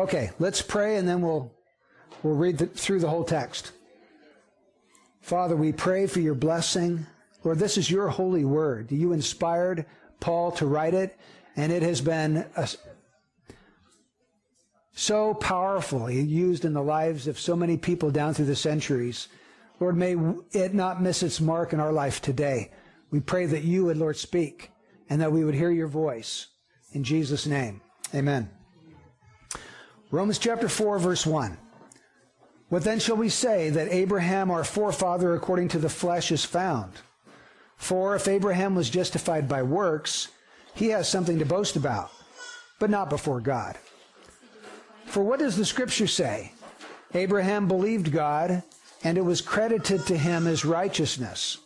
Okay, let's pray and then we'll, we'll read the, through the whole text. Father, we pray for your blessing. Lord, this is your holy word. You inspired Paul to write it, and it has been a, so powerfully used in the lives of so many people down through the centuries. Lord, may it not miss its mark in our life today. We pray that you would, Lord, speak and that we would hear your voice. In Jesus' name, amen. Romans chapter 4, verse 1. What then shall we say that Abraham, our forefather, according to the flesh, is found? For if Abraham was justified by works, he has something to boast about, but not before God. For what does the scripture say? Abraham believed God, and it was credited to him as righteousness.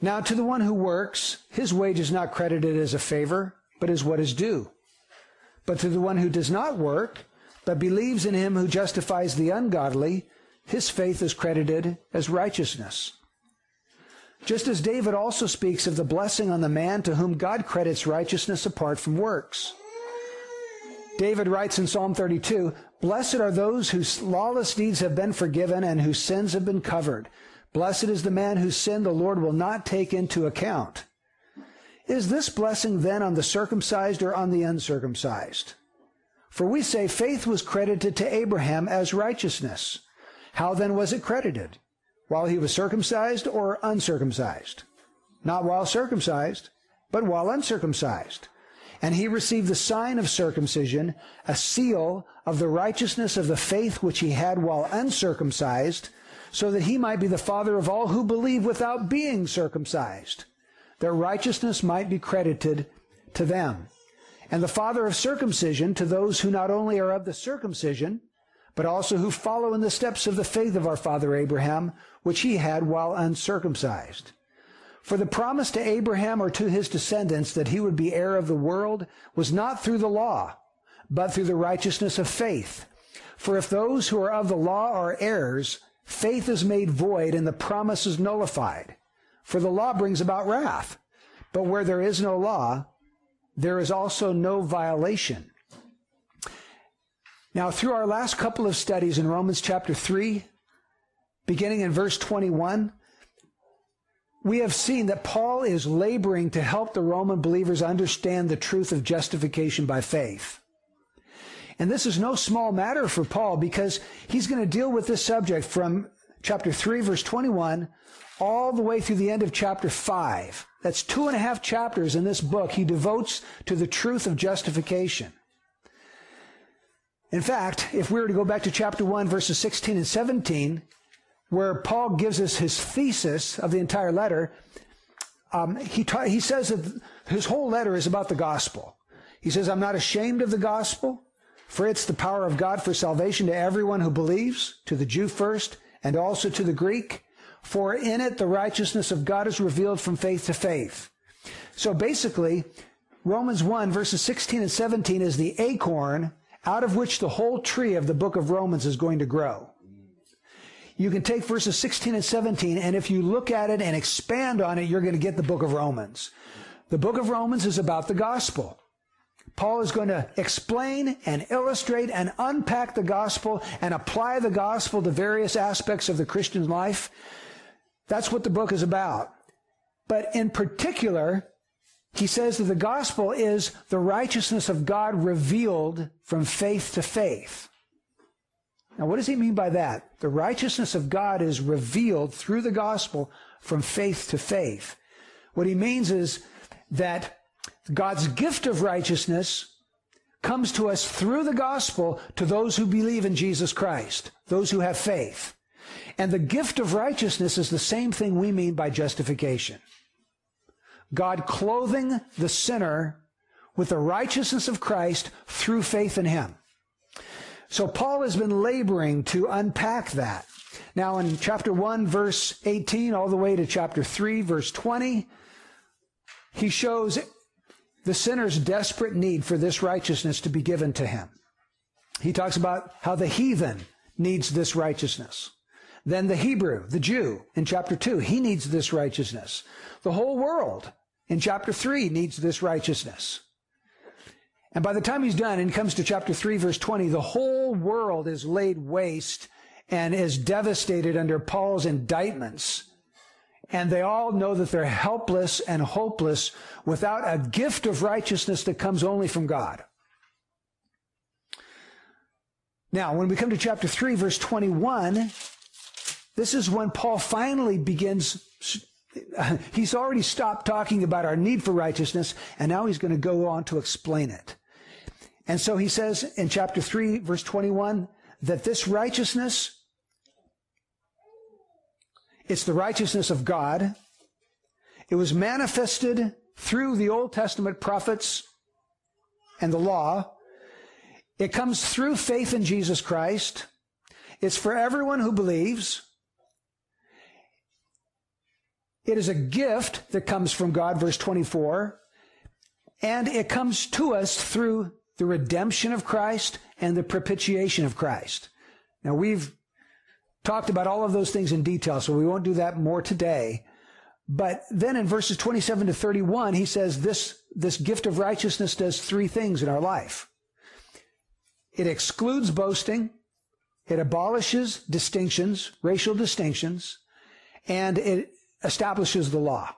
Now, to the one who works, his wage is not credited as a favor, but as what is due. But to the one who does not work, but believes in him who justifies the ungodly, his faith is credited as righteousness. Just as David also speaks of the blessing on the man to whom God credits righteousness apart from works. David writes in Psalm 32, Blessed are those whose lawless deeds have been forgiven and whose sins have been covered. Blessed is the man whose sin the Lord will not take into account. Is this blessing then on the circumcised or on the uncircumcised? For we say faith was credited to Abraham as righteousness. How then was it credited? While he was circumcised or uncircumcised? Not while circumcised, but while uncircumcised and he received the sign of circumcision, a seal of the righteousness of the faith which he had while uncircumcised, so that he might be the father of all who believe without being circumcised, that righteousness might be credited to them. And the father of circumcision to those who not only are of the circumcision, but also who follow in the steps of the faith of our father Abraham, which he had while uncircumcised. For the promise to Abraham or to his descendants that he would be heir of the world was not through the law, but through the righteousness of faith. For if those who are of the law are heirs, faith is made void and the promise is nullified. For the law brings about wrath. But where there is no law, there is also no violation. Now, through our last couple of studies in Romans chapter 3, beginning in verse 21, we have seen that Paul is laboring to help the Roman believers understand the truth of justification by faith. And this is no small matter for Paul because he's going to deal with this subject from chapter 3, verse 21, all the way through the end of chapter 5. That's two and a half chapters in this book he devotes to the truth of justification. In fact, if we were to go back to chapter 1, verses 16 and 17, where Paul gives us his thesis of the entire letter, um, he, ta- he says that his whole letter is about the gospel. He says, I'm not ashamed of the gospel, for it's the power of God for salvation to everyone who believes, to the Jew first, and also to the Greek. For in it the righteousness of God is revealed from faith to faith. So basically, Romans 1 verses 16 and 17 is the acorn out of which the whole tree of the book of Romans is going to grow you can take verses 16 and 17, and if you look at it and expand on it, you're going to get the book of Romans. The book of Romans is about the gospel. Paul is going to explain and illustrate and unpack the gospel and apply the gospel to various aspects of the Christian life. That's what the book is about. But in particular, he says that the gospel is the righteousness of God revealed from faith to faith. Now, what does he mean by that? The righteousness of God is revealed through the gospel from faith to faith. What he means is that God's gift of righteousness comes to us through the gospel to those who believe in Jesus Christ, those who have faith. And the gift of righteousness is the same thing we mean by justification. God clothing the sinner with the righteousness of Christ through faith in him. So Paul has been laboring to unpack that. Now in chapter 1 verse 18 all the way to chapter 3 verse 20, he shows the sinner's desperate need for this righteousness to be given to him. He talks about how the heathen needs this righteousness. Then the Hebrew, the Jew, in chapter 2, he needs this righteousness. The whole world in chapter 3 needs this righteousness. And by the time he's done and comes to chapter 3, verse 20, the whole world is laid waste and is devastated under Paul's indictments. And they all know that they're helpless and hopeless without a gift of righteousness that comes only from God. Now, when we come to chapter 3, verse 21, this is when Paul finally begins. He's already stopped talking about our need for righteousness, and now he's going to go on to explain it. And so he says in chapter 3, verse 21, that this righteousness, it's the righteousness of God. It was manifested through the Old Testament prophets and the law. It comes through faith in Jesus Christ. It's for everyone who believes. It is a gift that comes from God, verse 24. And it comes to us through the redemption of Christ and the propitiation of Christ. Now we've talked about all of those things in detail, so we won't do that more today. But then in verses 27 to 31, he says this, this gift of righteousness does three things in our life. It excludes boasting. It abolishes distinctions, racial distinctions, and it establishes the law.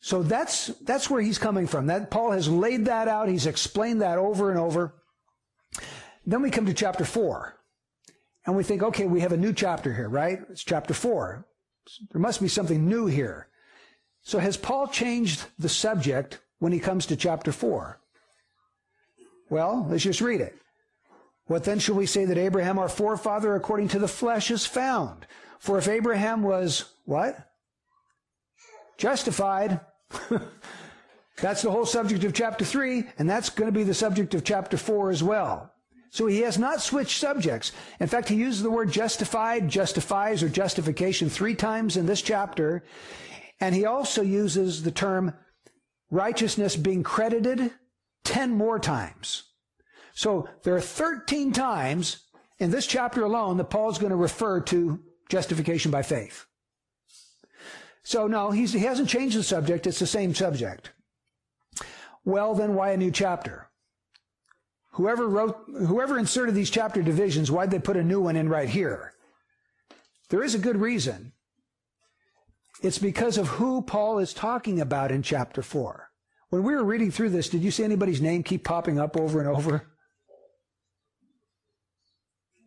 So that's, that's where he's coming from. That Paul has laid that out. He's explained that over and over. Then we come to chapter four and we think, okay, we have a new chapter here, right? It's chapter four. There must be something new here. So has Paul changed the subject when he comes to chapter four? Well, let's just read it. What then shall we say that Abraham, our forefather, according to the flesh, is found? For if Abraham was what? Justified. that's the whole subject of chapter 3, and that's going to be the subject of chapter 4 as well. So he has not switched subjects. In fact, he uses the word justified, justifies, or justification three times in this chapter. And he also uses the term righteousness being credited 10 more times. So there are 13 times in this chapter alone that Paul's going to refer to justification by faith. So no, he hasn't changed the subject. It's the same subject. Well, then why a new chapter? Whoever wrote, whoever inserted these chapter divisions, why'd they put a new one in right here? There is a good reason. It's because of who Paul is talking about in chapter 4. When we were reading through this, did you see anybody's name keep popping up over and over?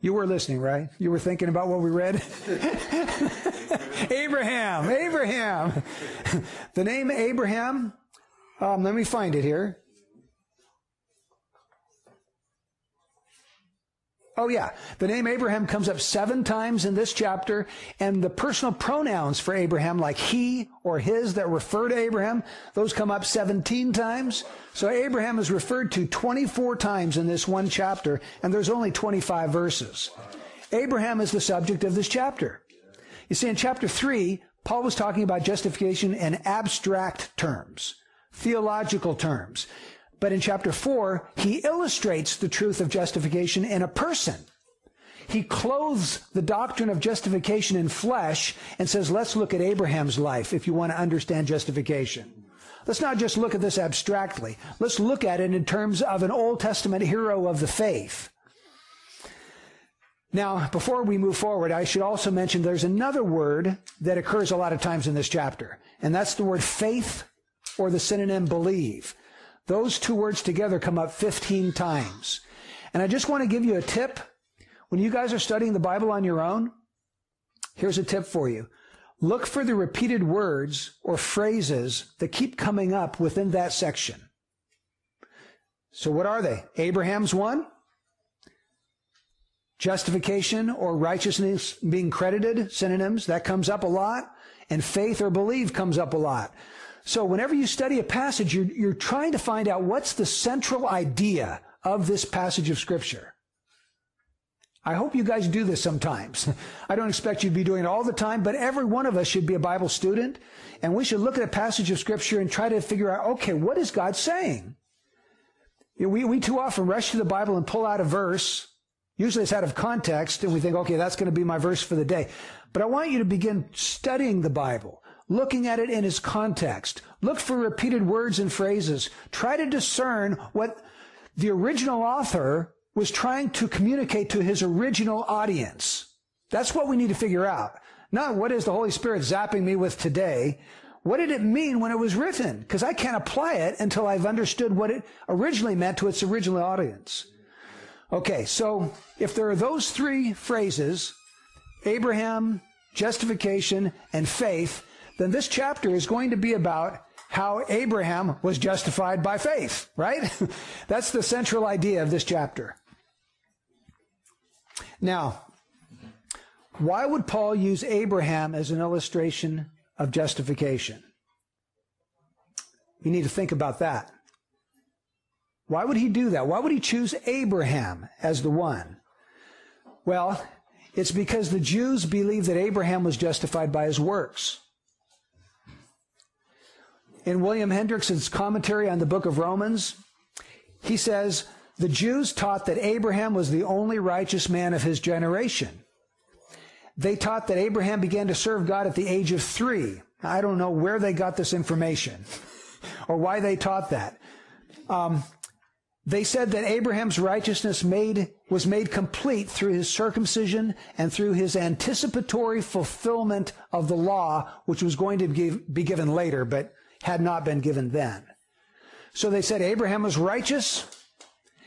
You were listening, right? You were thinking about what we read? Abraham, Abraham. the name Abraham, um, let me find it here. Oh, yeah. The name Abraham comes up seven times in this chapter, and the personal pronouns for Abraham, like he or his that refer to Abraham, those come up 17 times. So Abraham is referred to 24 times in this one chapter, and there's only 25 verses. Abraham is the subject of this chapter. You see, in chapter 3, Paul was talking about justification in abstract terms, theological terms. But in chapter 4, he illustrates the truth of justification in a person. He clothes the doctrine of justification in flesh and says, let's look at Abraham's life if you want to understand justification. Let's not just look at this abstractly. Let's look at it in terms of an Old Testament hero of the faith. Now, before we move forward, I should also mention there's another word that occurs a lot of times in this chapter, and that's the word faith or the synonym believe. Those two words together come up 15 times. And I just want to give you a tip. When you guys are studying the Bible on your own, here's a tip for you. Look for the repeated words or phrases that keep coming up within that section. So what are they? Abraham's one, Justification or righteousness being credited, synonyms, that comes up a lot. And faith or believe comes up a lot. So whenever you study a passage, you're, you're trying to find out what's the central idea of this passage of scripture. I hope you guys do this sometimes. I don't expect you to be doing it all the time, but every one of us should be a Bible student, and we should look at a passage of Scripture and try to figure out, okay, what is God saying? You know, we, we too often rush to the Bible and pull out a verse Usually it's out of context and we think, okay, that's going to be my verse for the day. But I want you to begin studying the Bible. Looking at it in its context. Look for repeated words and phrases. Try to discern what the original author was trying to communicate to his original audience. That's what we need to figure out. Not what is the Holy Spirit zapping me with today. What did it mean when it was written? Because I can't apply it until I've understood what it originally meant to its original audience. Okay, so if there are those three phrases, Abraham, justification, and faith, then this chapter is going to be about how Abraham was justified by faith, right? That's the central idea of this chapter. Now, why would Paul use Abraham as an illustration of justification? You need to think about that. Why would he do that? Why would he choose Abraham as the one? Well, it's because the Jews believed that Abraham was justified by his works. In William Hendriksen's commentary on the book of Romans, he says, the Jews taught that Abraham was the only righteous man of his generation. They taught that Abraham began to serve God at the age of three. I don't know where they got this information or why they taught that. Um, they said that Abraham's righteousness made, was made complete through his circumcision and through his anticipatory fulfillment of the law, which was going to give, be given later, but had not been given then. So they said Abraham was righteous.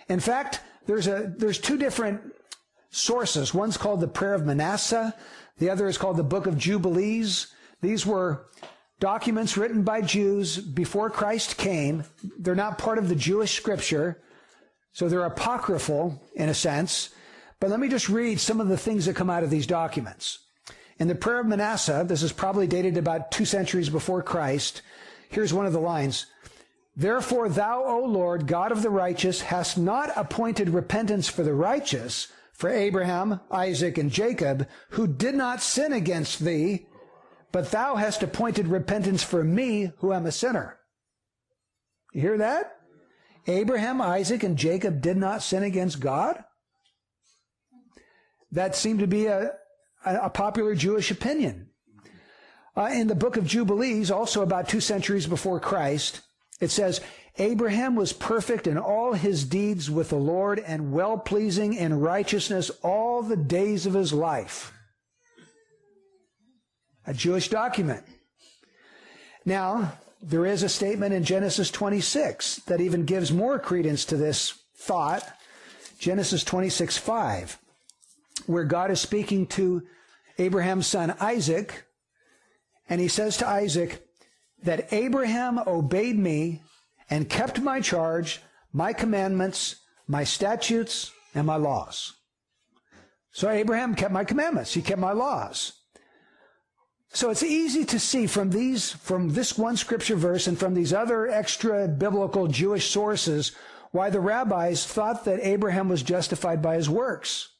In fact, there's a, there's two different sources. One's called the Prayer of Manasseh. The other is called the Book of Jubilees. These were documents written by Jews before Christ came. They're not part of the Jewish scripture. So they're apocryphal in a sense. But let me just read some of the things that come out of these documents. In the prayer of Manasseh, this is probably dated about two centuries before Christ. Here's one of the lines. Therefore, thou, O Lord, God of the righteous, hast not appointed repentance for the righteous, for Abraham, Isaac, and Jacob, who did not sin against thee, but thou hast appointed repentance for me, who am a sinner. You hear that? Abraham, Isaac, and Jacob did not sin against God? That seemed to be a, a popular Jewish opinion. Uh, in the book of Jubilees, also about two centuries before Christ, it says, Abraham was perfect in all his deeds with the Lord and well pleasing in righteousness all the days of his life. A Jewish document. Now, there is a statement in Genesis 26 that even gives more credence to this thought. Genesis 26, 5, where God is speaking to Abraham's son Isaac, and he says to Isaac that Abraham obeyed me and kept my charge, my commandments, my statutes, and my laws. So Abraham kept my commandments. He kept my laws. So it's easy to see from these, from this one scripture verse and from these other extra biblical Jewish sources why the rabbis thought that Abraham was justified by his works.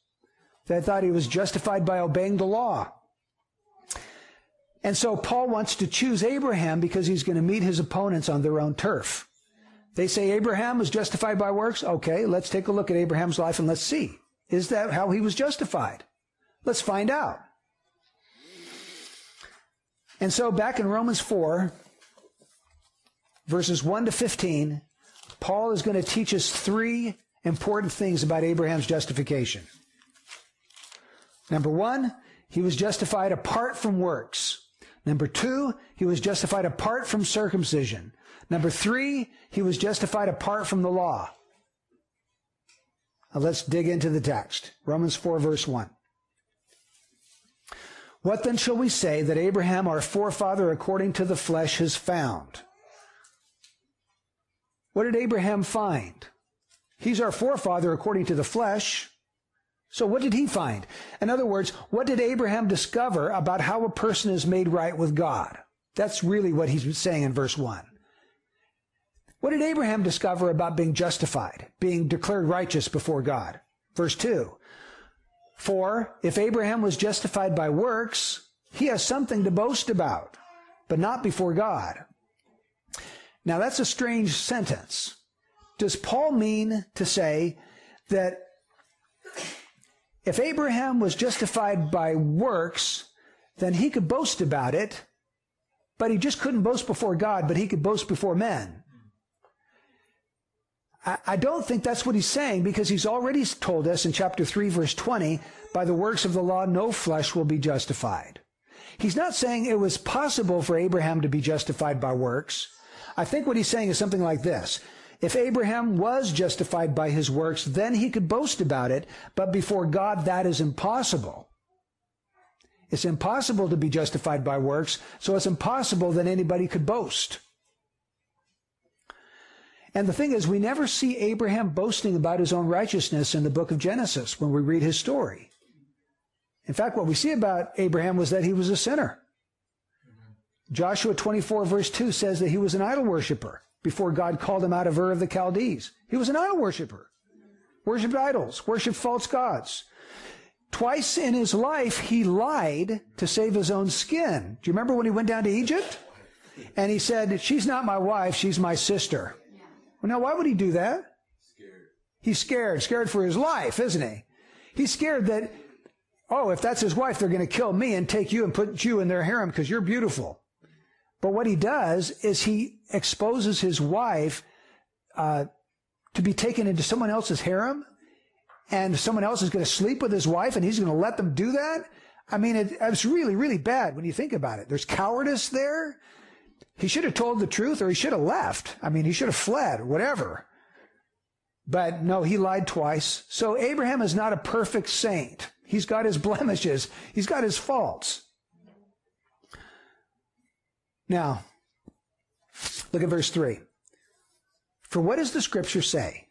They thought he was justified by obeying the law. And so Paul wants to choose Abraham because he's going to meet his opponents on their own turf. They say Abraham was justified by works. Okay, let's take a look at Abraham's life and let's see. Is that how he was justified? Let's find out. And so back in Romans 4, verses 1 to 15, Paul is going to teach us three important things about Abraham's justification. Number one, he was justified apart from works. Number two, he was justified apart from circumcision. Number three, he was justified apart from the law. Now let's dig into the text. Romans 4, verse 1. What then shall we say that Abraham, our forefather according to the flesh, has found? What did Abraham find? He's our forefather according to the flesh. So what did he find? In other words, what did Abraham discover about how a person is made right with God? That's really what he's saying in verse 1. What did Abraham discover about being justified, being declared righteous before God? Verse 2. For if Abraham was justified by works, he has something to boast about, but not before God. Now that's a strange sentence. Does Paul mean to say that if Abraham was justified by works, then he could boast about it, but he just couldn't boast before God, but he could boast before men. I, I don't think that's what he's saying because he's already told us in chapter 3, verse 20, by the works of the law, no flesh will be justified. He's not saying it was possible for Abraham to be justified by works. I think what he's saying is something like this. If Abraham was justified by his works, then he could boast about it, but before God, that is impossible. It's impossible to be justified by works, so it's impossible that anybody could boast. And the thing is, we never see Abraham boasting about his own righteousness in the book of Genesis when we read his story. In fact, what we see about Abraham was that he was a sinner. Joshua 24 verse 2 says that he was an idol worshiper before God called him out of Ur of the Chaldees. He was an idol worshiper. Worshipped idols, worshipped false gods. Twice in his life, he lied to save his own skin. Do you remember when he went down to Egypt? And he said, she's not my wife, she's my sister. Well, now why would he do that? Scared. He's scared, scared for his life, isn't he? He's scared that, oh, if that's his wife, they're going to kill me and take you and put you in their harem because you're beautiful. But what he does is he exposes his wife uh, to be taken into someone else's harem, and someone else is going to sleep with his wife, and he's going to let them do that. I mean, it, it's really, really bad when you think about it. There's cowardice there. He should have told the truth, or he should have left. I mean, he should have fled, or whatever. But no, he lied twice. So Abraham is not a perfect saint. He's got his blemishes. He's got his faults. Now, look at verse 3. For what does the scripture say?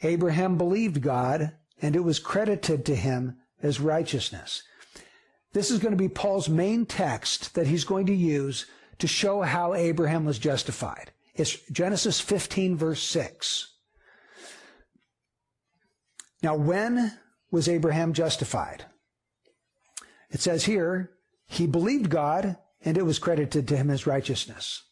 Abraham believed God, and it was credited to him as righteousness. This is going to be Paul's main text that he's going to use to show how Abraham was justified. It's Genesis 15, verse 6. Now, when was Abraham justified? It says here, he believed God, and it was credited to him as righteousness.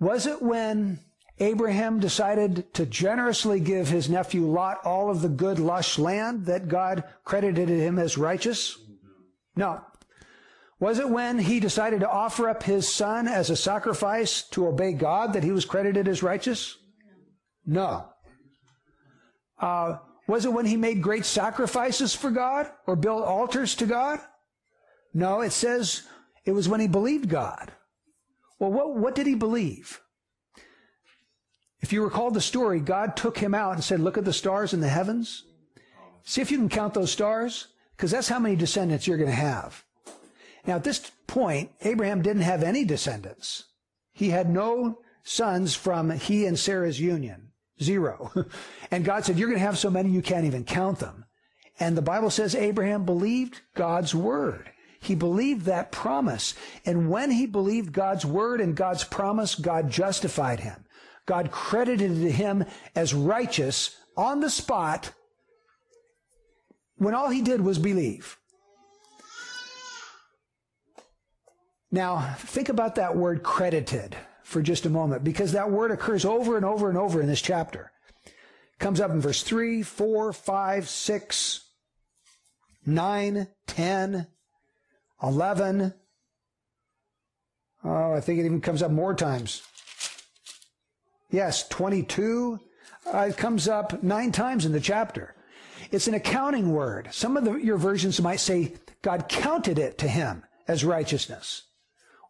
Was it when Abraham decided to generously give his nephew Lot all of the good, lush land that God credited him as righteous? No. Was it when he decided to offer up his son as a sacrifice to obey God that he was credited as righteous? No. Uh, was it when he made great sacrifices for God or built altars to God? No, it says it was when he believed God. Well, what, what did he believe? If you recall the story, God took him out and said, Look at the stars in the heavens. See if you can count those stars, because that's how many descendants you're going to have. Now, at this point, Abraham didn't have any descendants. He had no sons from he and Sarah's union. Zero. and God said, You're going to have so many you can't even count them. And the Bible says Abraham believed God's word. He believed that promise. And when he believed God's word and God's promise, God justified him. God credited him as righteous on the spot when all he did was believe. Now, think about that word credited for just a moment, because that word occurs over and over and over in this chapter. Comes up in verse 3, 4, 5, 6, 9, 10, 11. Oh, I think it even comes up more times. Yes, 22. Uh, it comes up nine times in the chapter. It's an accounting word. Some of the, your versions might say God counted it to him as righteousness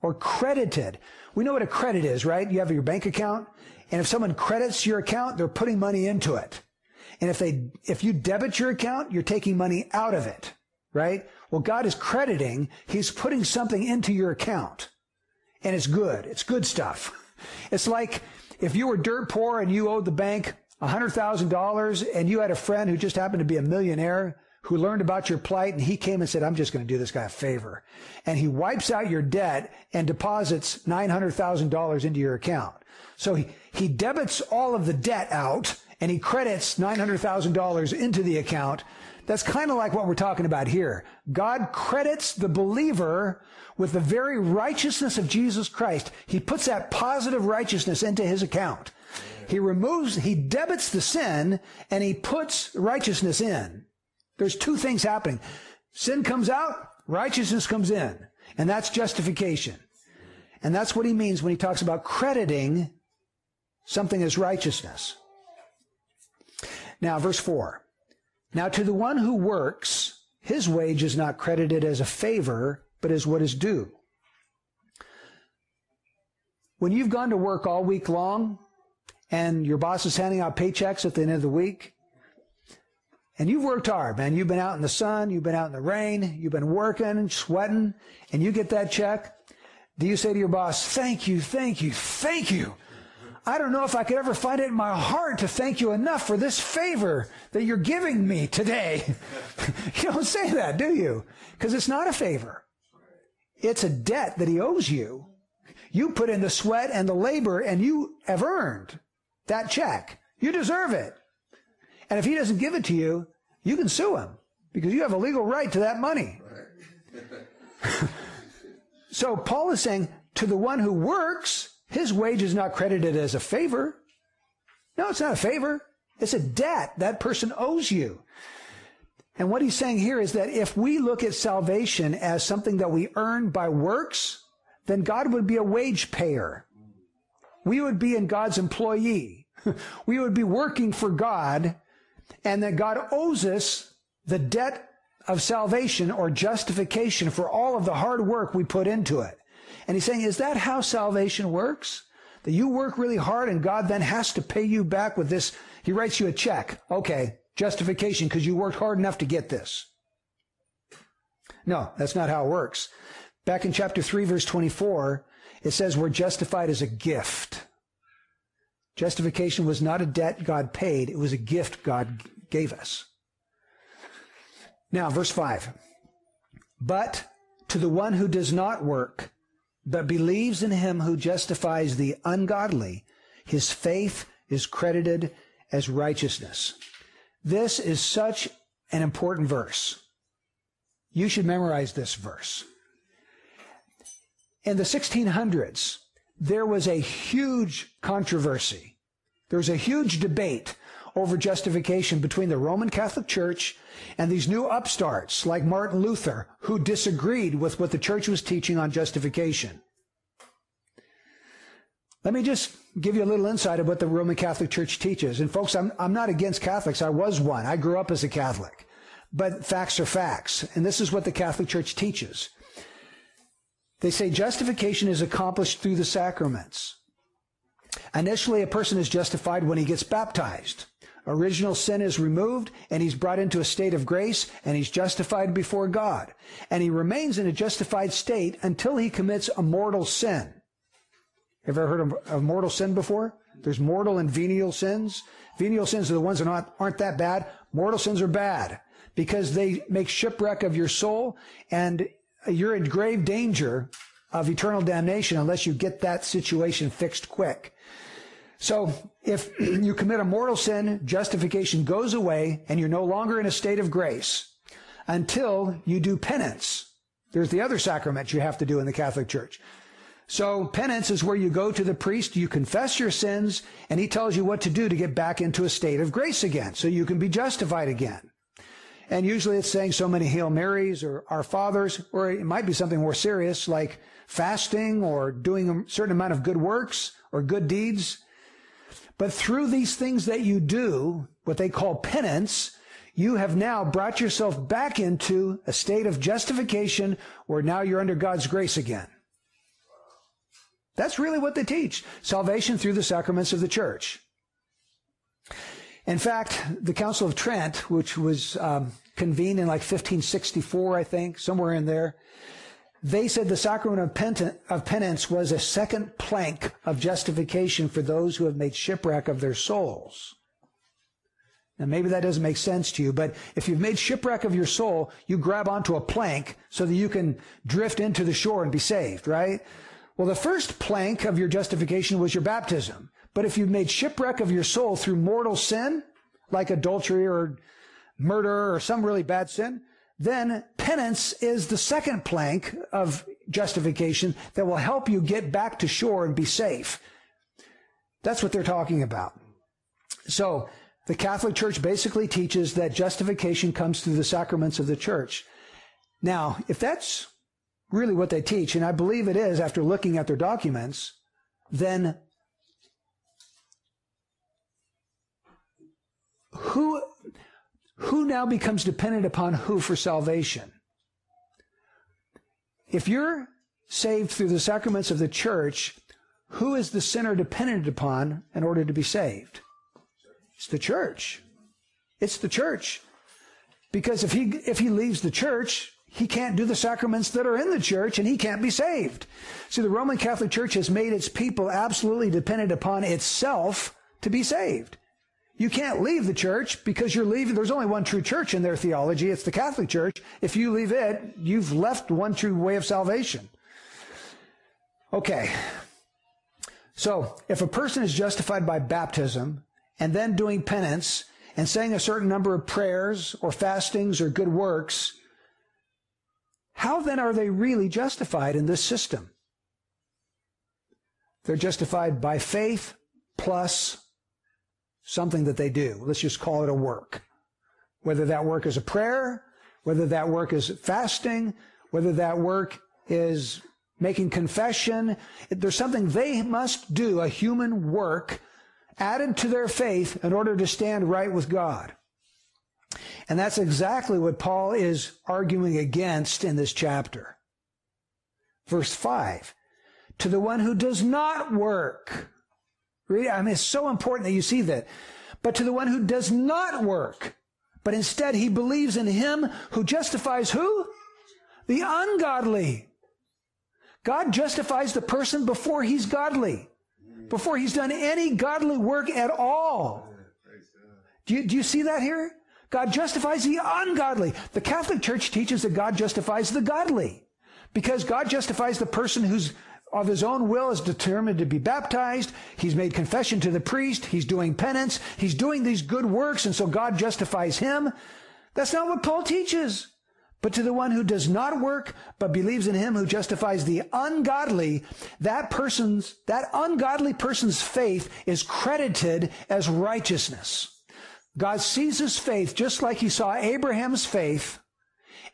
or credited. We know what a credit is, right? You have your bank account, and if someone credits your account, they're putting money into it. And if they, if you debit your account, you're taking money out of it right? Well, God is crediting, He's putting something into your account. And it's good. It's good stuff. It's like if you were dirt poor and you owed the bank $100,000 and you had a friend who just happened to be a millionaire who learned about your plight and he came and said, I'm just going to do this guy a favor. And he wipes out your debt and deposits $900,000 into your account. So he, he debits all of the debt out and he credits $900,000 into the account that's kind of like what we're talking about here. God credits the believer with the very righteousness of Jesus Christ. He puts that positive righteousness into his account. He removes, he debits the sin and he puts righteousness in. There's two things happening. Sin comes out, righteousness comes in. And that's justification. And that's what he means when he talks about crediting something as righteousness. Now, verse 4. Now, to the one who works, his wage is not credited as a favor, but as what is due. When you've gone to work all week long and your boss is handing out paychecks at the end of the week, and you've worked hard, man. You've been out in the sun, you've been out in the rain, you've been working, sweating, and you get that check. Do you say to your boss, thank you, thank you, thank you? I don't know if I could ever find it in my heart to thank you enough for this favor that you're giving me today. you don't say that, do you? Because it's not a favor. It's a debt that he owes you. You put in the sweat and the labor and you have earned that check. You deserve it. And if he doesn't give it to you, you can sue him because you have a legal right to that money. so Paul is saying to the one who works, his wage is not credited as a favor. No, it's not a favor. It's a debt that person owes you. And what he's saying here is that if we look at salvation as something that we earn by works, then God would be a wage payer. We would be in God's employee. we would be working for God and that God owes us the debt of salvation or justification for all of the hard work we put into it. And he's saying, is that how salvation works? That you work really hard and God then has to pay you back with this. He writes you a check. Okay. Justification because you worked hard enough to get this. No, that's not how it works. Back in chapter 3 verse 24, it says we're justified as a gift. Justification was not a debt God paid. It was a gift God gave us. Now, verse 5. But to the one who does not work, but believes in him who justifies the ungodly, his faith is credited as righteousness. This is such an important verse. You should memorize this verse. In the 1600s, there was a huge controversy. There was a huge debate over justification between the Roman Catholic Church and these new upstarts like Martin Luther, who disagreed with what the church was teaching on justification. Let me just give you a little insight of what the Roman Catholic Church teaches. And folks, I'm, I'm not against Catholics. I was one. I grew up as a Catholic. But facts are facts. And this is what the Catholic Church teaches. They say justification is accomplished through the sacraments. Initially, a person is justified when he gets baptized. Original sin is removed and he's brought into a state of grace and he's justified before God. And he remains in a justified state until he commits a mortal sin. Have you ever heard of, of mortal sin before? There's mortal and venial sins. Venial sins are the ones that aren't, aren't that bad. Mortal sins are bad because they make shipwreck of your soul and you're in grave danger of eternal damnation unless you get that situation fixed quick. So if you commit a mortal sin, justification goes away and you're no longer in a state of grace until you do penance. There's the other sacrament you have to do in the Catholic Church. So penance is where you go to the priest, you confess your sins, and he tells you what to do to get back into a state of grace again, so you can be justified again. And usually it's saying so many Hail Marys or Our Fathers, or it might be something more serious like fasting or doing a certain amount of good works or good deeds. But through these things that you do, what they call penance, you have now brought yourself back into a state of justification where now you're under God's grace again. That's really what they teach. Salvation through the sacraments of the church. In fact, the Council of Trent, which was um, convened in like 1564, I think, somewhere in there, they said the sacrament of penance was a second plank of justification for those who have made shipwreck of their souls. Now, maybe that doesn't make sense to you, but if you've made shipwreck of your soul, you grab onto a plank so that you can drift into the shore and be saved, right? Well, the first plank of your justification was your baptism. But if you've made shipwreck of your soul through mortal sin, like adultery or murder or some really bad sin, then penance is the second plank of justification that will help you get back to shore and be safe. That's what they're talking about. So the Catholic Church basically teaches that justification comes through the sacraments of the church. Now, if that's really what they teach, and I believe it is after looking at their documents, then who, who now becomes dependent upon who for salvation? If you're saved through the sacraments of the church, who is the sinner dependent upon in order to be saved? It's the church. It's the church. Because if he, if he leaves the church, he can't do the sacraments that are in the church and he can't be saved. See, the Roman Catholic Church has made its people absolutely dependent upon itself to be saved. You can't leave the church because you're leaving. There's only one true church in their theology. It's the Catholic Church. If you leave it, you've left one true way of salvation. Okay. So if a person is justified by baptism and then doing penance and saying a certain number of prayers or fastings or good works, how then are they really justified in this system? They're justified by faith plus something that they do. Let's just call it a work. Whether that work is a prayer, whether that work is fasting, whether that work is making confession. There's something they must do, a human work added to their faith in order to stand right with God. And that's exactly what Paul is arguing against in this chapter. Verse 5 To the one who does not work. I mean, it's so important that you see that. But to the one who does not work, but instead he believes in him who justifies who? The ungodly. God justifies the person before he's godly, before he's done any godly work at all. Do you, do you see that here? God justifies the ungodly. The Catholic Church teaches that God justifies the godly because God justifies the person who's of his own will is determined to be baptized. He's made confession to the priest. He's doing penance. He's doing these good works. And so God justifies him. That's not what Paul teaches. But to the one who does not work, but believes in him who justifies the ungodly, that person's, that ungodly person's faith is credited as righteousness. God sees his faith just like he saw Abraham's faith,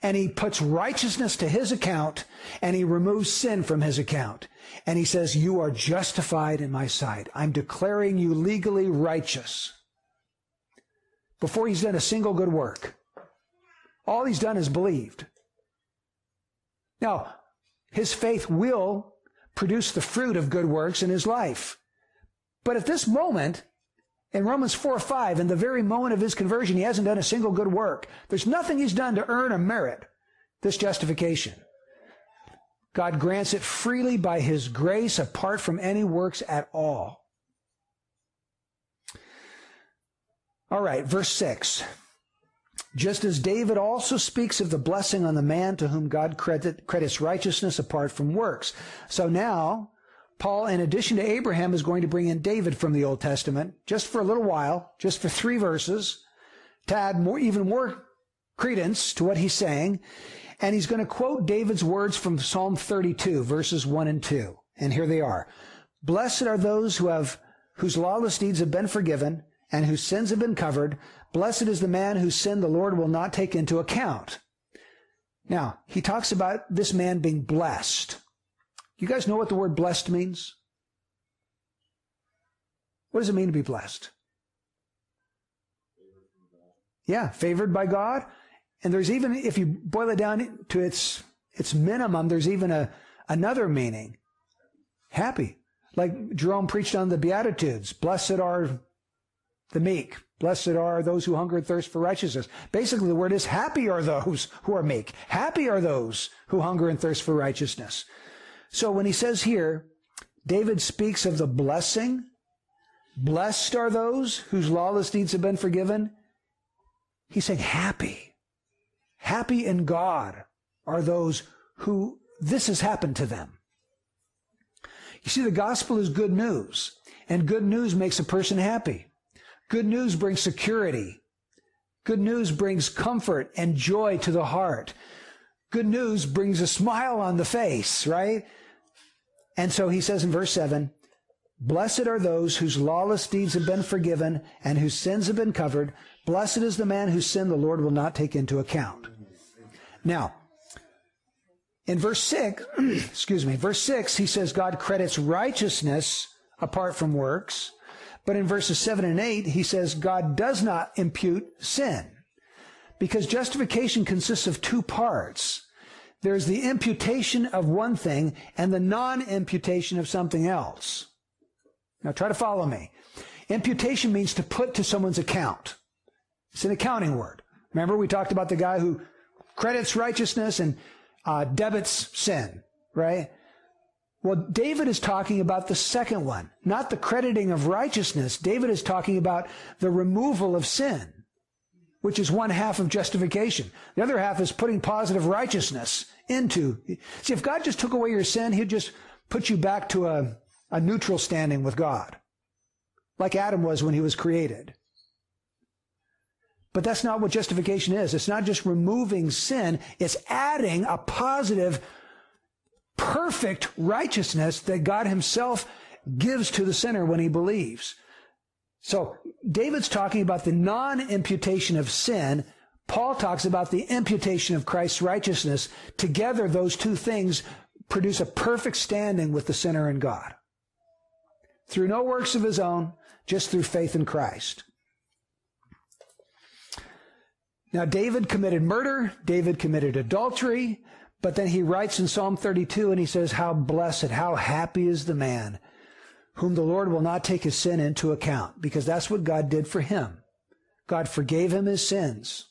and he puts righteousness to his account, and he removes sin from his account. And he says, You are justified in my sight. I'm declaring you legally righteous. Before he's done a single good work. All he's done is believed. Now, his faith will produce the fruit of good works in his life. But at this moment, in Romans 4 5, in the very moment of his conversion, he hasn't done a single good work. There's nothing he's done to earn or merit this justification. God grants it freely by his grace apart from any works at all. All right, verse 6. Just as David also speaks of the blessing on the man to whom God credit, credits righteousness apart from works. So now, Paul, in addition to Abraham, is going to bring in David from the Old Testament just for a little while, just for three verses, to add more, even more credence to what he's saying. And he's going to quote David's words from Psalm 32, verses 1 and 2. And here they are. Blessed are those who have, whose lawless deeds have been forgiven and whose sins have been covered. Blessed is the man whose sin the Lord will not take into account. Now, he talks about this man being blessed. You guys know what the word blessed means? What does it mean to be blessed? Yeah, favored by God. And there's even, if you boil it down to its, its minimum, there's even a, another meaning. Happy. Like Jerome preached on the Beatitudes. Blessed are the meek. Blessed are those who hunger and thirst for righteousness. Basically, the word is happy are those who are meek. Happy are those who hunger and thirst for righteousness. So when he says here, David speaks of the blessing. Blessed are those whose lawless deeds have been forgiven. He's saying happy. Happy in God are those who this has happened to them. You see, the gospel is good news, and good news makes a person happy. Good news brings security. Good news brings comfort and joy to the heart. Good news brings a smile on the face, right? And so he says in verse 7 Blessed are those whose lawless deeds have been forgiven and whose sins have been covered. Blessed is the man whose sin the Lord will not take into account. Now, In verse 6, excuse me, verse 6, he says God credits righteousness apart from works. But in verses 7 and 8, he says God does not impute sin. Because justification consists of two parts. There's the imputation of one thing and the non-imputation of something else. Now try to follow me. Imputation means to put to someone's account. It's an accounting word. Remember we talked about the guy who credits righteousness and uh, debits sin, right? Well, David is talking about the second one, not the crediting of righteousness. David is talking about the removal of sin, which is one half of justification. The other half is putting positive righteousness into. See, if God just took away your sin, he'd just put you back to a, a neutral standing with God, like Adam was when he was created. But that's not what justification is. It's not just removing sin, it's adding a positive, perfect righteousness that God himself gives to the sinner when he believes. So David's talking about the non-imputation of sin. Paul talks about the imputation of Christ's righteousness. Together, those two things produce a perfect standing with the sinner and God. Through no works of his own, just through faith in Christ. Now, David committed murder, David committed adultery, but then he writes in Psalm 32 and he says, How blessed, how happy is the man whom the Lord will not take his sin into account, because that's what God did for him. God forgave him his sins.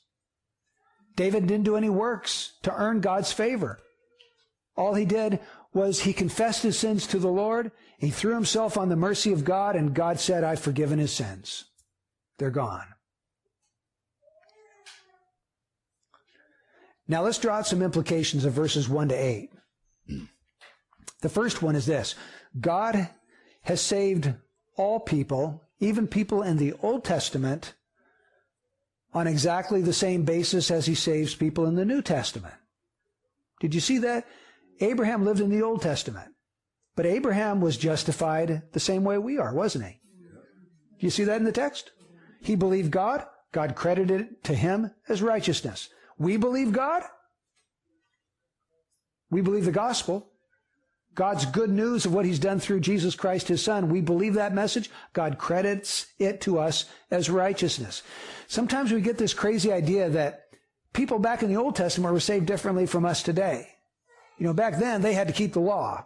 David didn't do any works to earn God's favor. All he did was he confessed his sins to the Lord, he threw himself on the mercy of God, and God said, I've forgiven his sins. They're gone. Now let's draw out some implications of verses 1 to 8. The first one is this God has saved all people, even people in the Old Testament, on exactly the same basis as he saves people in the New Testament. Did you see that? Abraham lived in the Old Testament, but Abraham was justified the same way we are, wasn't he? Do you see that in the text? He believed God. God credited it to him as righteousness. We believe God. We believe the gospel. God's good news of what he's done through Jesus Christ, his son. We believe that message. God credits it to us as righteousness. Sometimes we get this crazy idea that people back in the Old Testament were saved differently from us today. You know, back then they had to keep the law.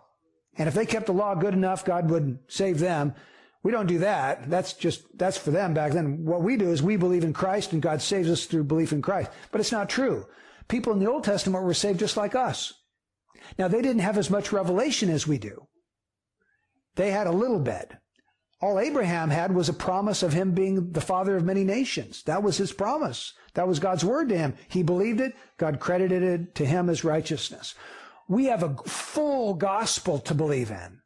And if they kept the law good enough, God would save them. We don't do that. That's just, that's for them back then. What we do is we believe in Christ and God saves us through belief in Christ. But it's not true. People in the Old Testament were saved just like us. Now they didn't have as much revelation as we do. They had a little bit. All Abraham had was a promise of him being the father of many nations. That was his promise. That was God's word to him. He believed it. God credited it to him as righteousness. We have a full gospel to believe in.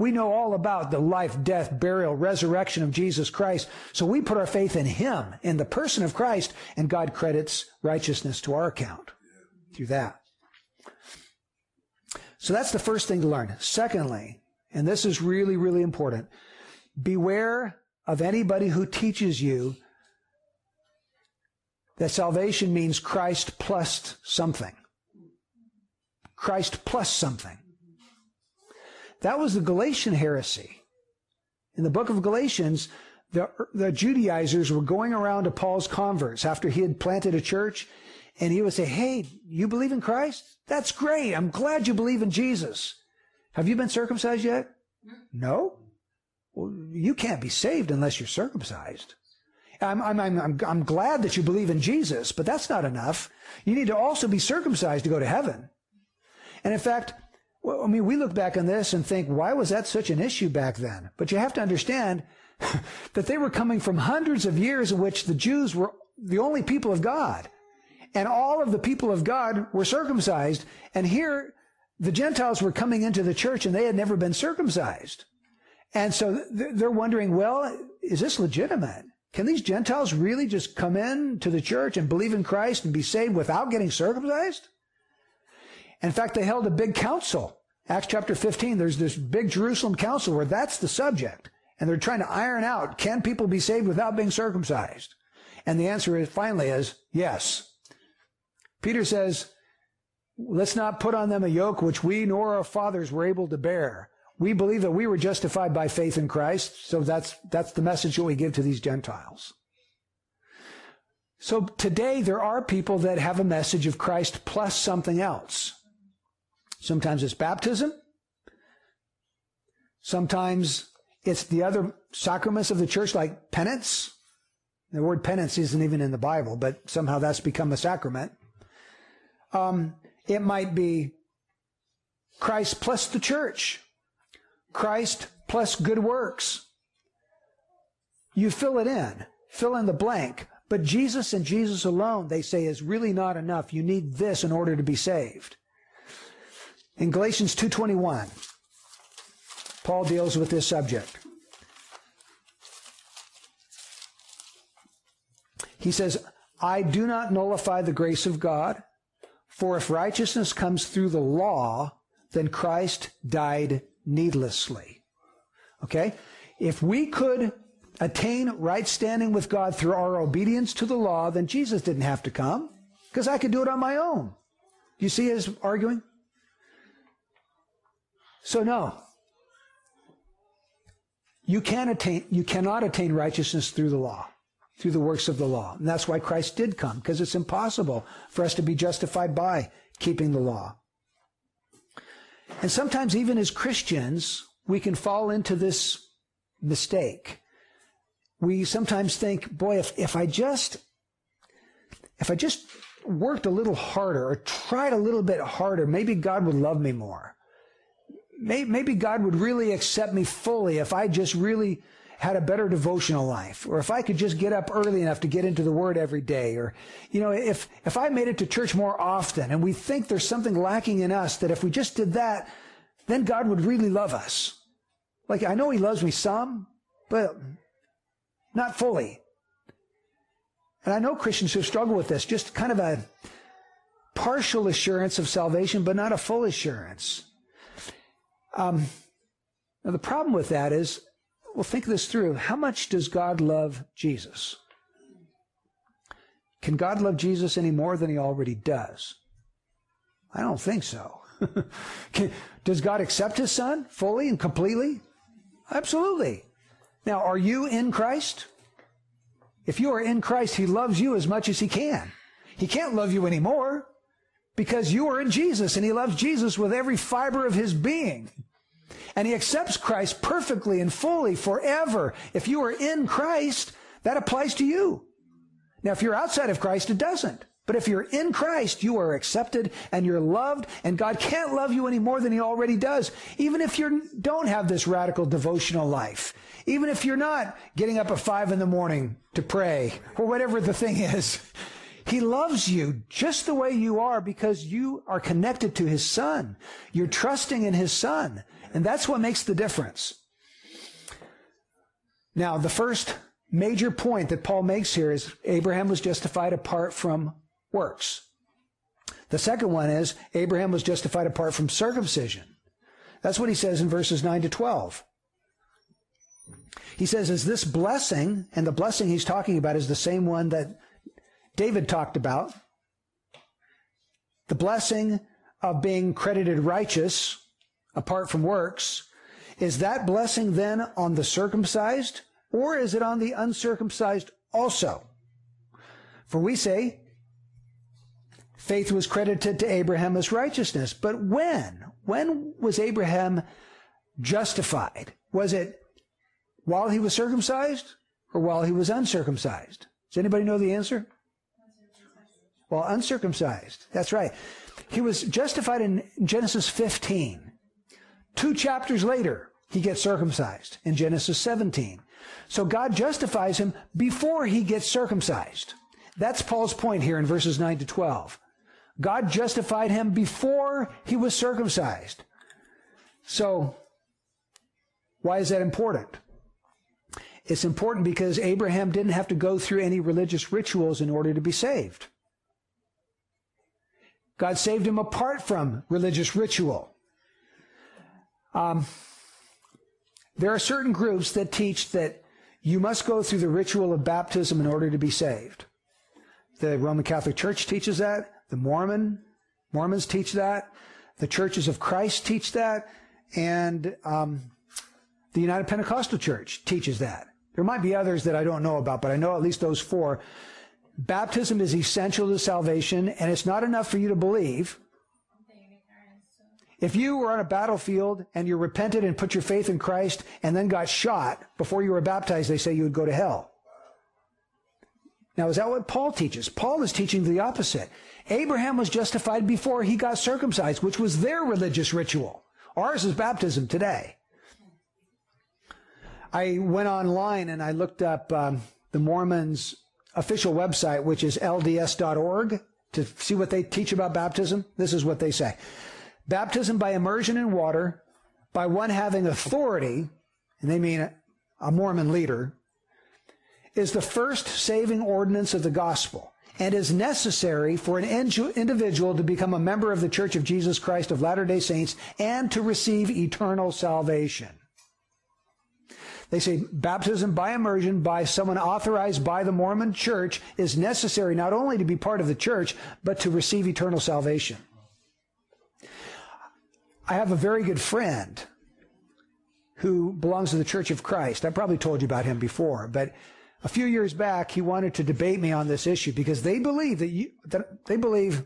We know all about the life, death, burial, resurrection of Jesus Christ. So we put our faith in Him, in the person of Christ, and God credits righteousness to our account through that. So that's the first thing to learn. Secondly, and this is really, really important, beware of anybody who teaches you that salvation means Christ plus something. Christ plus something. That was the Galatian heresy. In the book of Galatians, the, the Judaizers were going around to Paul's converts after he had planted a church, and he would say, Hey, you believe in Christ? That's great. I'm glad you believe in Jesus. Have you been circumcised yet? No? Well, you can't be saved unless you're circumcised. I'm, I'm, I'm, I'm glad that you believe in Jesus, but that's not enough. You need to also be circumcised to go to heaven. And in fact, well, I mean, we look back on this and think, why was that such an issue back then? But you have to understand that they were coming from hundreds of years in which the Jews were the only people of God. And all of the people of God were circumcised. And here, the Gentiles were coming into the church and they had never been circumcised. And so they're wondering, well, is this legitimate? Can these Gentiles really just come in to the church and believe in Christ and be saved without getting circumcised? In fact, they held a big council. Acts chapter 15, there's this big Jerusalem council where that's the subject. And they're trying to iron out, can people be saved without being circumcised? And the answer is finally is yes. Peter says, let's not put on them a yoke which we nor our fathers were able to bear. We believe that we were justified by faith in Christ, so that's, that's the message that we give to these Gentiles. So today there are people that have a message of Christ plus something else. Sometimes it's baptism. Sometimes it's the other sacraments of the church like penance. The word penance isn't even in the Bible, but somehow that's become a sacrament. Um, it might be Christ plus the church. Christ plus good works. You fill it in, fill in the blank. But Jesus and Jesus alone, they say, is really not enough. You need this in order to be saved. In Galatians 2:21, Paul deals with this subject. He says, "I do not nullify the grace of God, for if righteousness comes through the law, then Christ died needlessly. Okay? If we could attain right standing with God through our obedience to the law, then Jesus didn't have to come because I could do it on my own. You see his arguing? So no. You can attain you cannot attain righteousness through the law, through the works of the law. And that's why Christ did come because it's impossible for us to be justified by keeping the law. And sometimes, even as Christians, we can fall into this mistake. We sometimes think, boy, if, if I just, if I just worked a little harder or tried a little bit harder, maybe God would love me more. Maybe God would really accept me fully if I just really had a better devotional life, or if I could just get up early enough to get into the Word every day, or, you know, if, if I made it to church more often and we think there's something lacking in us that if we just did that, then God would really love us. Like, I know He loves me some, but not fully. And I know Christians who struggle with this, just kind of a partial assurance of salvation, but not a full assurance. Um, now, the problem with that is well, think this through. How much does God love Jesus? Can God love Jesus any more than he already does? I don't think so. Can, does God accept his son fully and completely? Absolutely. Now, are you in Christ? If you are in Christ, he loves you as much as he can. He can't love you anymore because you are in Jesus and he loves Jesus with every fiber of his being and he accepts Christ perfectly and fully forever. If you are in Christ, that applies to you. Now, if you're outside of Christ, it doesn't. But if you're in Christ, you are accepted and you're loved, and God can't love you any more than He already does. Even if you don't have this radical devotional life, even if you're not getting up at five in the morning to pray, or whatever the thing is, He loves you just the way you are because you are connected to His Son. You're trusting in His Son. And that's what makes the difference. Now, the first major point that Paul makes here is Abraham was justified apart from works. The second one is Abraham was justified apart from circumcision. That's what he says in verses 9 to 12. He says, is this blessing, and the blessing he's talking about is the same one that David talked about. The blessing of being credited righteous apart from works, is that blessing then on the circumcised or is it on the uncircumcised also? For we say, faith was credited to Abraham as righteousness. But when? When was Abraham justified? Was it while he was circumcised or while he was uncircumcised? Does anybody know the answer? Well, uncircumcised. That's right. He was justified in Genesis 15. Two chapters later, he gets circumcised in Genesis 17. So God justifies him before he gets circumcised. That's Paul's point here in verses 9 to 12. God justified him before he was circumcised. So, why is that important? It's important because Abraham didn't have to go through any religious rituals in order to be saved. God saved him apart from religious ritual. Um, there are certain groups that teach that you must go through the ritual of baptism in order to be saved. The Roman Catholic Church teaches that. The Mormon Mormons teach that. The churches of Christ teach that. And um, the United Pentecostal Church teaches that. There might be others that I don't know about, but I know at least those four. Baptism is essential to salvation, and it's not enough for you to believe. If you were on a battlefield and you repented and put your faith in Christ and then got shot before you were baptized, they say you would go to hell. Now, is that what Paul teaches? Paul is teaching the opposite. Abraham was justified before he got circumcised, which was their religious ritual. Ours is baptism today. I went online and I looked up um, the Mormons' official website, which is lds.org, to see what they teach about baptism. This is what they say Baptism by immersion in water by one having authority, and they mean a Mormon leader, is the first saving ordinance of the gospel and is necessary for an individual to become a member of the Church of Jesus Christ of Latter day Saints and to receive eternal salvation. They say baptism by immersion by someone authorized by the Mormon church is necessary not only to be part of the church, but to receive eternal salvation. I have a very good friend who belongs to the Church of Christ. I probably told you about him before, but a few years back, he wanted to debate me on this issue because they believe that, you, that they believe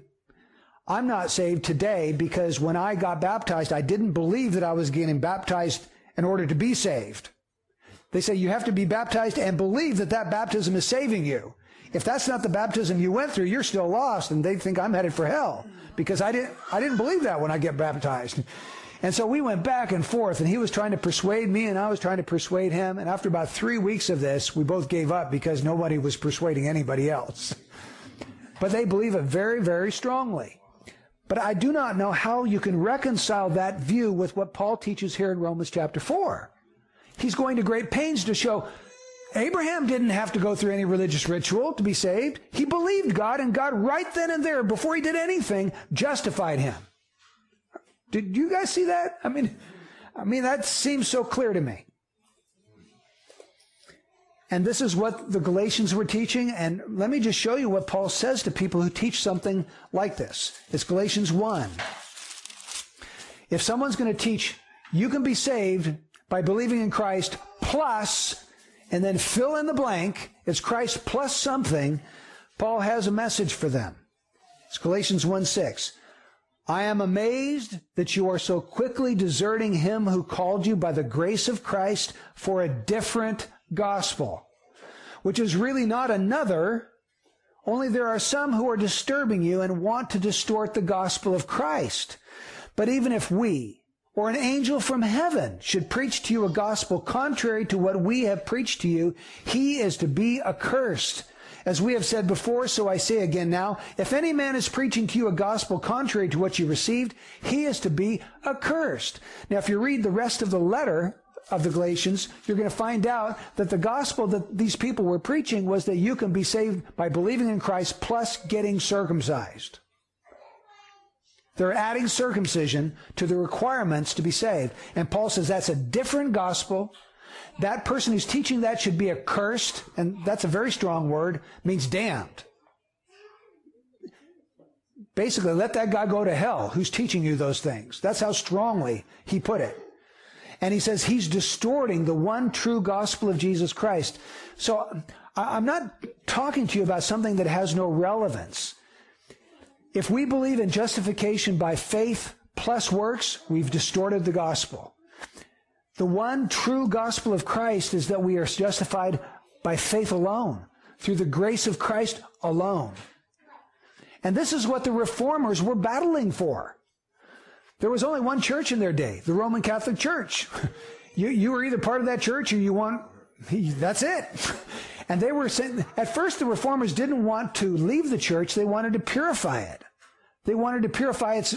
I'm not saved today because when I got baptized, I didn't believe that I was getting baptized in order to be saved. They say you have to be baptized and believe that that baptism is saving you. If that's not the baptism you went through, you're still lost, and they think I'm headed for hell because I didn't, I didn't believe that when I get baptized. And so we went back and forth, and he was trying to persuade me, and I was trying to persuade him. And after about three weeks of this, we both gave up because nobody was persuading anybody else. But they believe it very, very strongly. But I do not know how you can reconcile that view with what Paul teaches here in Romans chapter 4. He's going to great pains to show Abraham didn't have to go through any religious ritual to be saved. He believed God, and God, right then and there, before he did anything, justified him. Did you guys see that? I mean, I mean, that seems so clear to me. And this is what the Galatians were teaching. And let me just show you what Paul says to people who teach something like this. It's Galatians 1. If someone's going to teach, you can be saved by believing in Christ plus and then fill in the blank. It's Christ plus something. Paul has a message for them. It's Galatians 1 6. I am amazed that you are so quickly deserting him who called you by the grace of Christ for a different gospel, which is really not another, only there are some who are disturbing you and want to distort the gospel of Christ. But even if we, or an angel from heaven should preach to you a gospel contrary to what we have preached to you, he is to be accursed. As we have said before, so I say again now, if any man is preaching to you a gospel contrary to what you received, he is to be accursed. Now, if you read the rest of the letter of the Galatians, you're going to find out that the gospel that these people were preaching was that you can be saved by believing in Christ plus getting circumcised. They're adding circumcision to the requirements to be saved. And Paul says that's a different gospel. That person who's teaching that should be accursed, and that's a very strong word, means damned. Basically, let that guy go to hell who's teaching you those things. That's how strongly he put it. And he says he's distorting the one true gospel of Jesus Christ. So I'm not talking to you about something that has no relevance. If we believe in justification by faith plus works, we've distorted the gospel. The one true gospel of Christ is that we are justified by faith alone, through the grace of Christ alone. And this is what the reformers were battling for. There was only one church in their day, the Roman Catholic Church. You, you were either part of that church or you want, that's it. And they were saying, at first the reformers didn't want to leave the church, they wanted to purify it. They wanted to purify its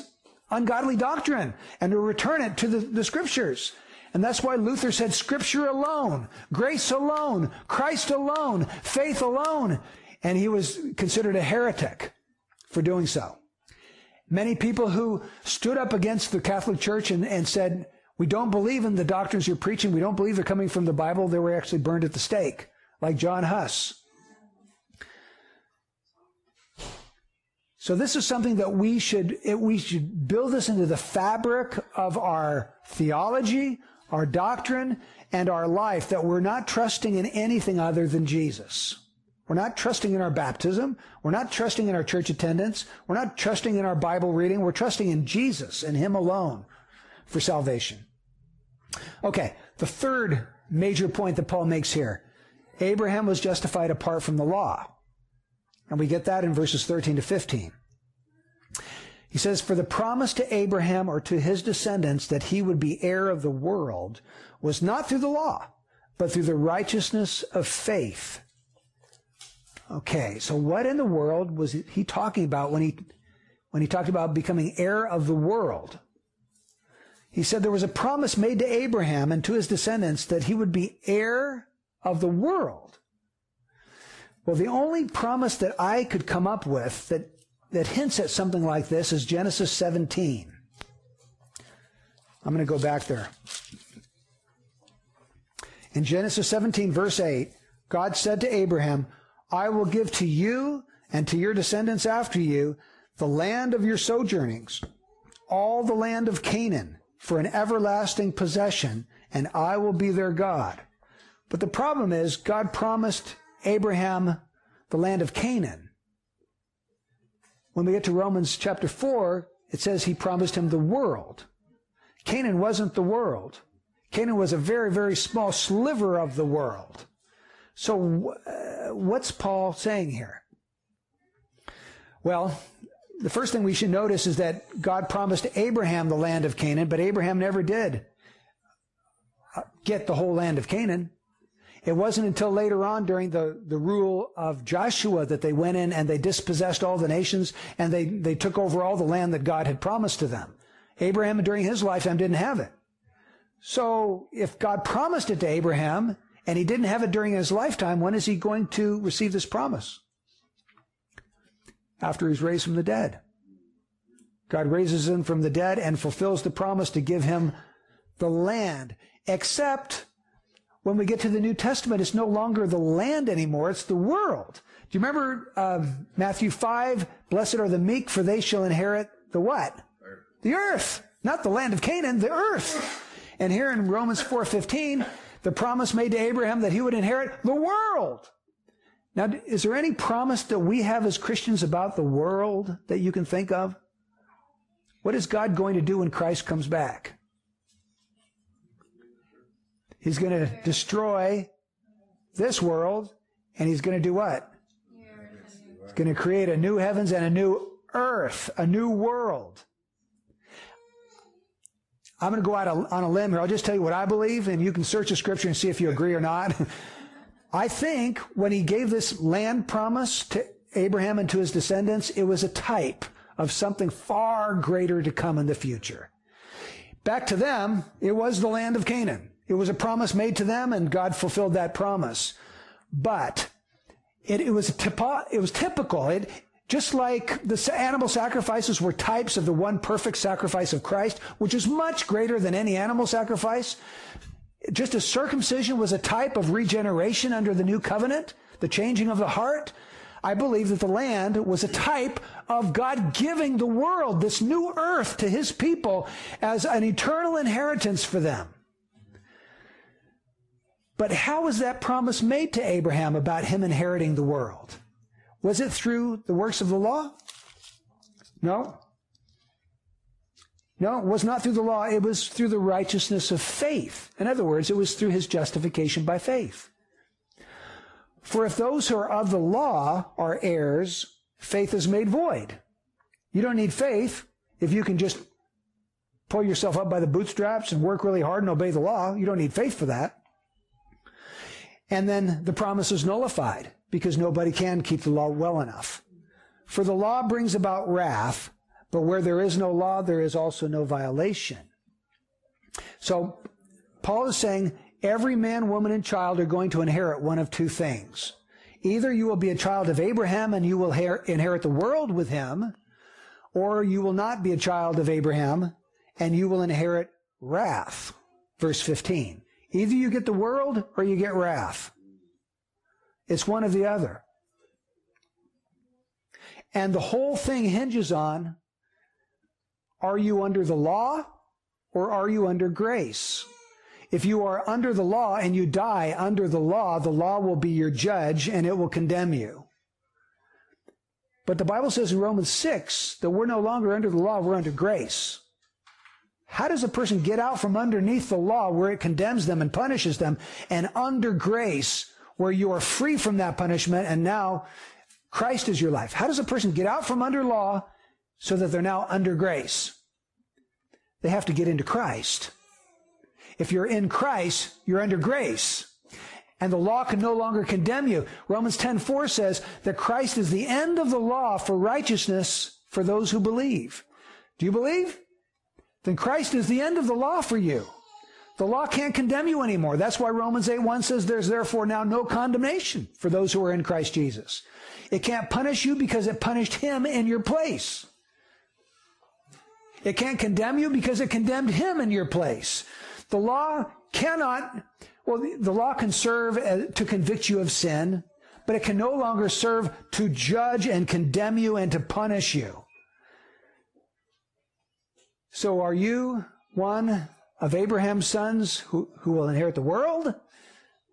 ungodly doctrine and to return it to the, the scriptures. And that's why Luther said scripture alone, grace alone, Christ alone, faith alone. And he was considered a heretic for doing so. Many people who stood up against the Catholic Church and, and said, we don't believe in the doctrines you're preaching. We don't believe they're coming from the Bible. They were actually burned at the stake like John Huss. So this is something that we should, it, we should build this into the fabric of our theology, our doctrine, and our life that we're not trusting in anything other than Jesus. We're not trusting in our baptism. We're not trusting in our church attendance. We're not trusting in our Bible reading. We're trusting in Jesus and Him alone for salvation. Okay, the third major point that Paul makes here. Abraham was justified apart from the law. And we get that in verses 13 to 15. He says, For the promise to Abraham or to his descendants that he would be heir of the world was not through the law, but through the righteousness of faith. Okay, so what in the world was he talking about when he when he talked about becoming heir of the world? He said there was a promise made to Abraham and to his descendants that he would be heir of the world. Well, the only promise that I could come up with that, that hints at something like this is Genesis 17. I'm going to go back there. In Genesis 17, verse 8, God said to Abraham, I will give to you and to your descendants after you the land of your sojournings, all the land of Canaan for an everlasting possession, and I will be their God. But the problem is, God promised Abraham the land of Canaan. When we get to Romans chapter 4, it says he promised him the world. Canaan wasn't the world. Canaan was a very, very small sliver of the world. So, uh, what's Paul saying here? Well, the first thing we should notice is that God promised Abraham the land of Canaan, but Abraham never did uh, get the whole land of Canaan. It wasn't until later on during the, the rule of Joshua that they went in and they dispossessed all the nations and they, they took over all the land that God had promised to them. Abraham during his lifetime didn't have it. So if God promised it to Abraham and he didn't have it during his lifetime, when is he going to receive this promise? after he's raised from the dead. God raises him from the dead and fulfills the promise to give him the land. Except when we get to the New Testament, it's no longer the land anymore, it's the world. Do you remember um, Matthew 5? Blessed are the meek, for they shall inherit the what? Earth. The earth. Not the land of Canaan, the earth. And here in Romans 4.15, the promise made to Abraham that he would inherit the world. Now, is there any promise that we have as Christians about the world that you can think of? What is God going to do when Christ comes back? He's going to destroy this world, and he's going to do what? He's going to create a new heavens and a new earth, a new world. I'm going to go out on a limb here. I'll just tell you what I believe, and you can search the scripture and see if you agree or not. I think when he gave this land promise to Abraham and to his descendants, it was a type of something far greater to come in the future. Back to them, it was the land of Canaan. It was a promise made to them and God fulfilled that promise. But it, it was typo, it was typical. It, just like the animal sacrifices were types of the one perfect sacrifice of Christ, which is much greater than any animal sacrifice, just as circumcision was a type of regeneration under the new covenant, the changing of the heart, I believe that the land was a type of God giving the world, this new earth to his people as an eternal inheritance for them. But how was that promise made to Abraham about him inheriting the world? Was it through the works of the law? No. No, it was not through the law. It was through the righteousness of faith. In other words, it was through his justification by faith. For if those who are of the law are heirs, faith is made void. You don't need faith if you can just pull yourself up by the bootstraps and work really hard and obey the law. You don't need faith for that. And then the promise is nullified because nobody can keep the law well enough. For the law brings about wrath, but where there is no law, there is also no violation. So Paul is saying every man, woman, and child are going to inherit one of two things. Either you will be a child of Abraham and you will inherit the world with him, or you will not be a child of Abraham and you will inherit wrath. Verse 15. Either you get the world or you get wrath. It's one of the other. And the whole thing hinges on are you under the law or are you under grace? If you are under the law and you die under the law, the law will be your judge and it will condemn you. But the Bible says in Romans 6 that we're no longer under the law, we're under grace. How does a person get out from underneath the law where it condemns them and punishes them and under grace where you are free from that punishment and now Christ is your life? How does a person get out from under law so that they're now under grace? They have to get into Christ. If you're in Christ, you're under grace. And the law can no longer condemn you. Romans 10:4 says that Christ is the end of the law for righteousness for those who believe. Do you believe? Then Christ is the end of the law for you. The law can't condemn you anymore. That's why Romans 8:1 says there's therefore now no condemnation for those who are in Christ Jesus. It can't punish you because it punished him in your place. It can't condemn you because it condemned him in your place. The law cannot, well, the law can serve to convict you of sin, but it can no longer serve to judge and condemn you and to punish you. So are you one of Abraham's sons who, who will inherit the world?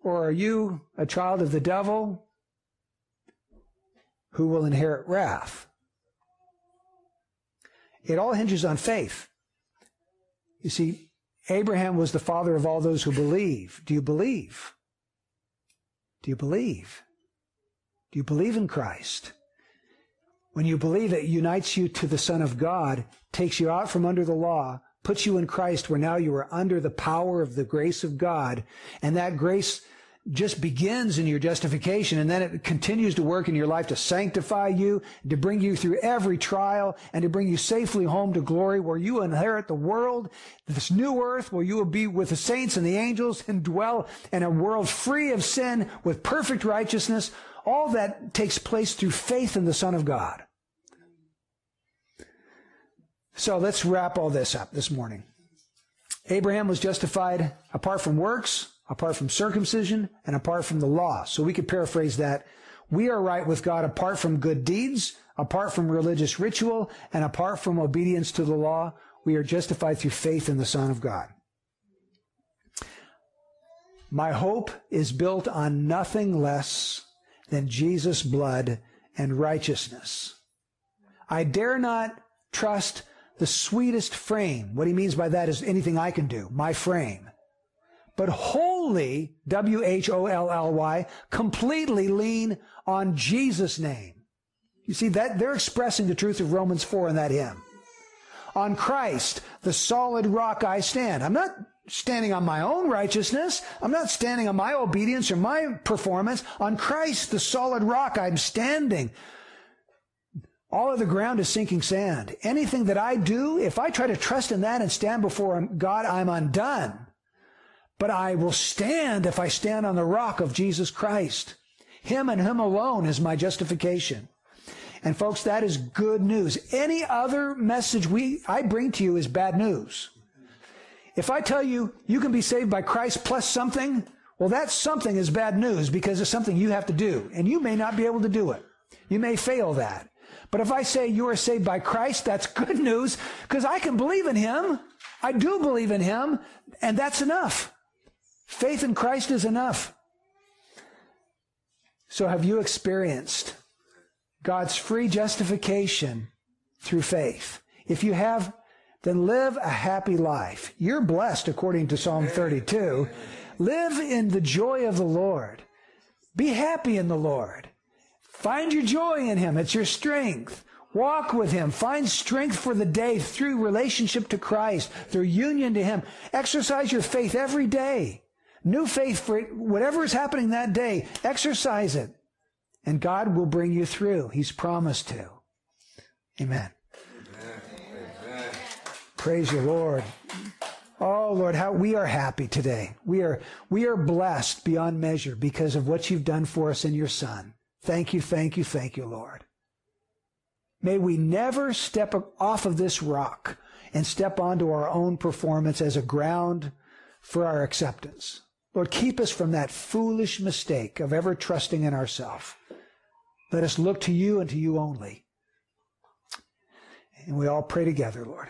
Or are you a child of the devil who will inherit wrath? It all hinges on faith. You see, Abraham was the father of all those who believe. Do you believe? Do you believe? Do you believe in Christ? When you believe, it unites you to the Son of God, takes you out from under the law, puts you in Christ where now you are under the power of the grace of God. And that grace just begins in your justification and then it continues to work in your life to sanctify you, to bring you through every trial and to bring you safely home to glory where you inherit the world, this new earth where you will be with the saints and the angels and dwell in a world free of sin with perfect righteousness. All that takes place through faith in the Son of God. So let's wrap all this up this morning. Abraham was justified apart from works, apart from circumcision, and apart from the law. So we could paraphrase that. We are right with God apart from good deeds, apart from religious ritual, and apart from obedience to the law. We are justified through faith in the Son of God. My hope is built on nothing less than Jesus' blood and righteousness. I dare not trust the sweetest frame. What he means by that is anything I can do, my frame. But wholly, W-H-O-L-L-Y, completely lean on Jesus' name. You see that they're expressing the truth of Romans 4 in that hymn. On Christ, the solid rock I stand. I'm not standing on my own righteousness. I'm not standing on my obedience or my performance. On Christ, the solid rock, I'm standing. All of the ground is sinking sand. Anything that I do, if I try to trust in that and stand before God, I'm undone. But I will stand if I stand on the rock of Jesus Christ. Him and Him alone is my justification. And folks, that is good news. Any other message we, I bring to you is bad news. If I tell you you can be saved by Christ plus something, well, that something is bad news because it's something you have to do. And you may not be able to do it. You may fail that. But if I say you are saved by Christ, that's good news because I can believe in Him. I do believe in Him, and that's enough. Faith in Christ is enough. So have you experienced God's free justification through faith? If you have, then live a happy life. You're blessed according to Psalm 32. Live in the joy of the Lord. Be happy in the Lord. Find your joy in Him. It's your strength. Walk with Him. Find strength for the day through relationship to Christ, through union to Him. Exercise your faith every day. New faith for whatever is happening that day. Exercise it. And God will bring you through. He's promised to. Amen. Praise you, Lord. Oh Lord, how we are happy today. We are we are blessed beyond measure because of what you've done for us in your Son. Thank you, thank you, thank you, Lord. May we never step off of this rock and step onto our own performance as a ground for our acceptance. Lord, keep us from that foolish mistake of ever trusting in ourselves. Let us look to you and to you only. And we all pray together, Lord.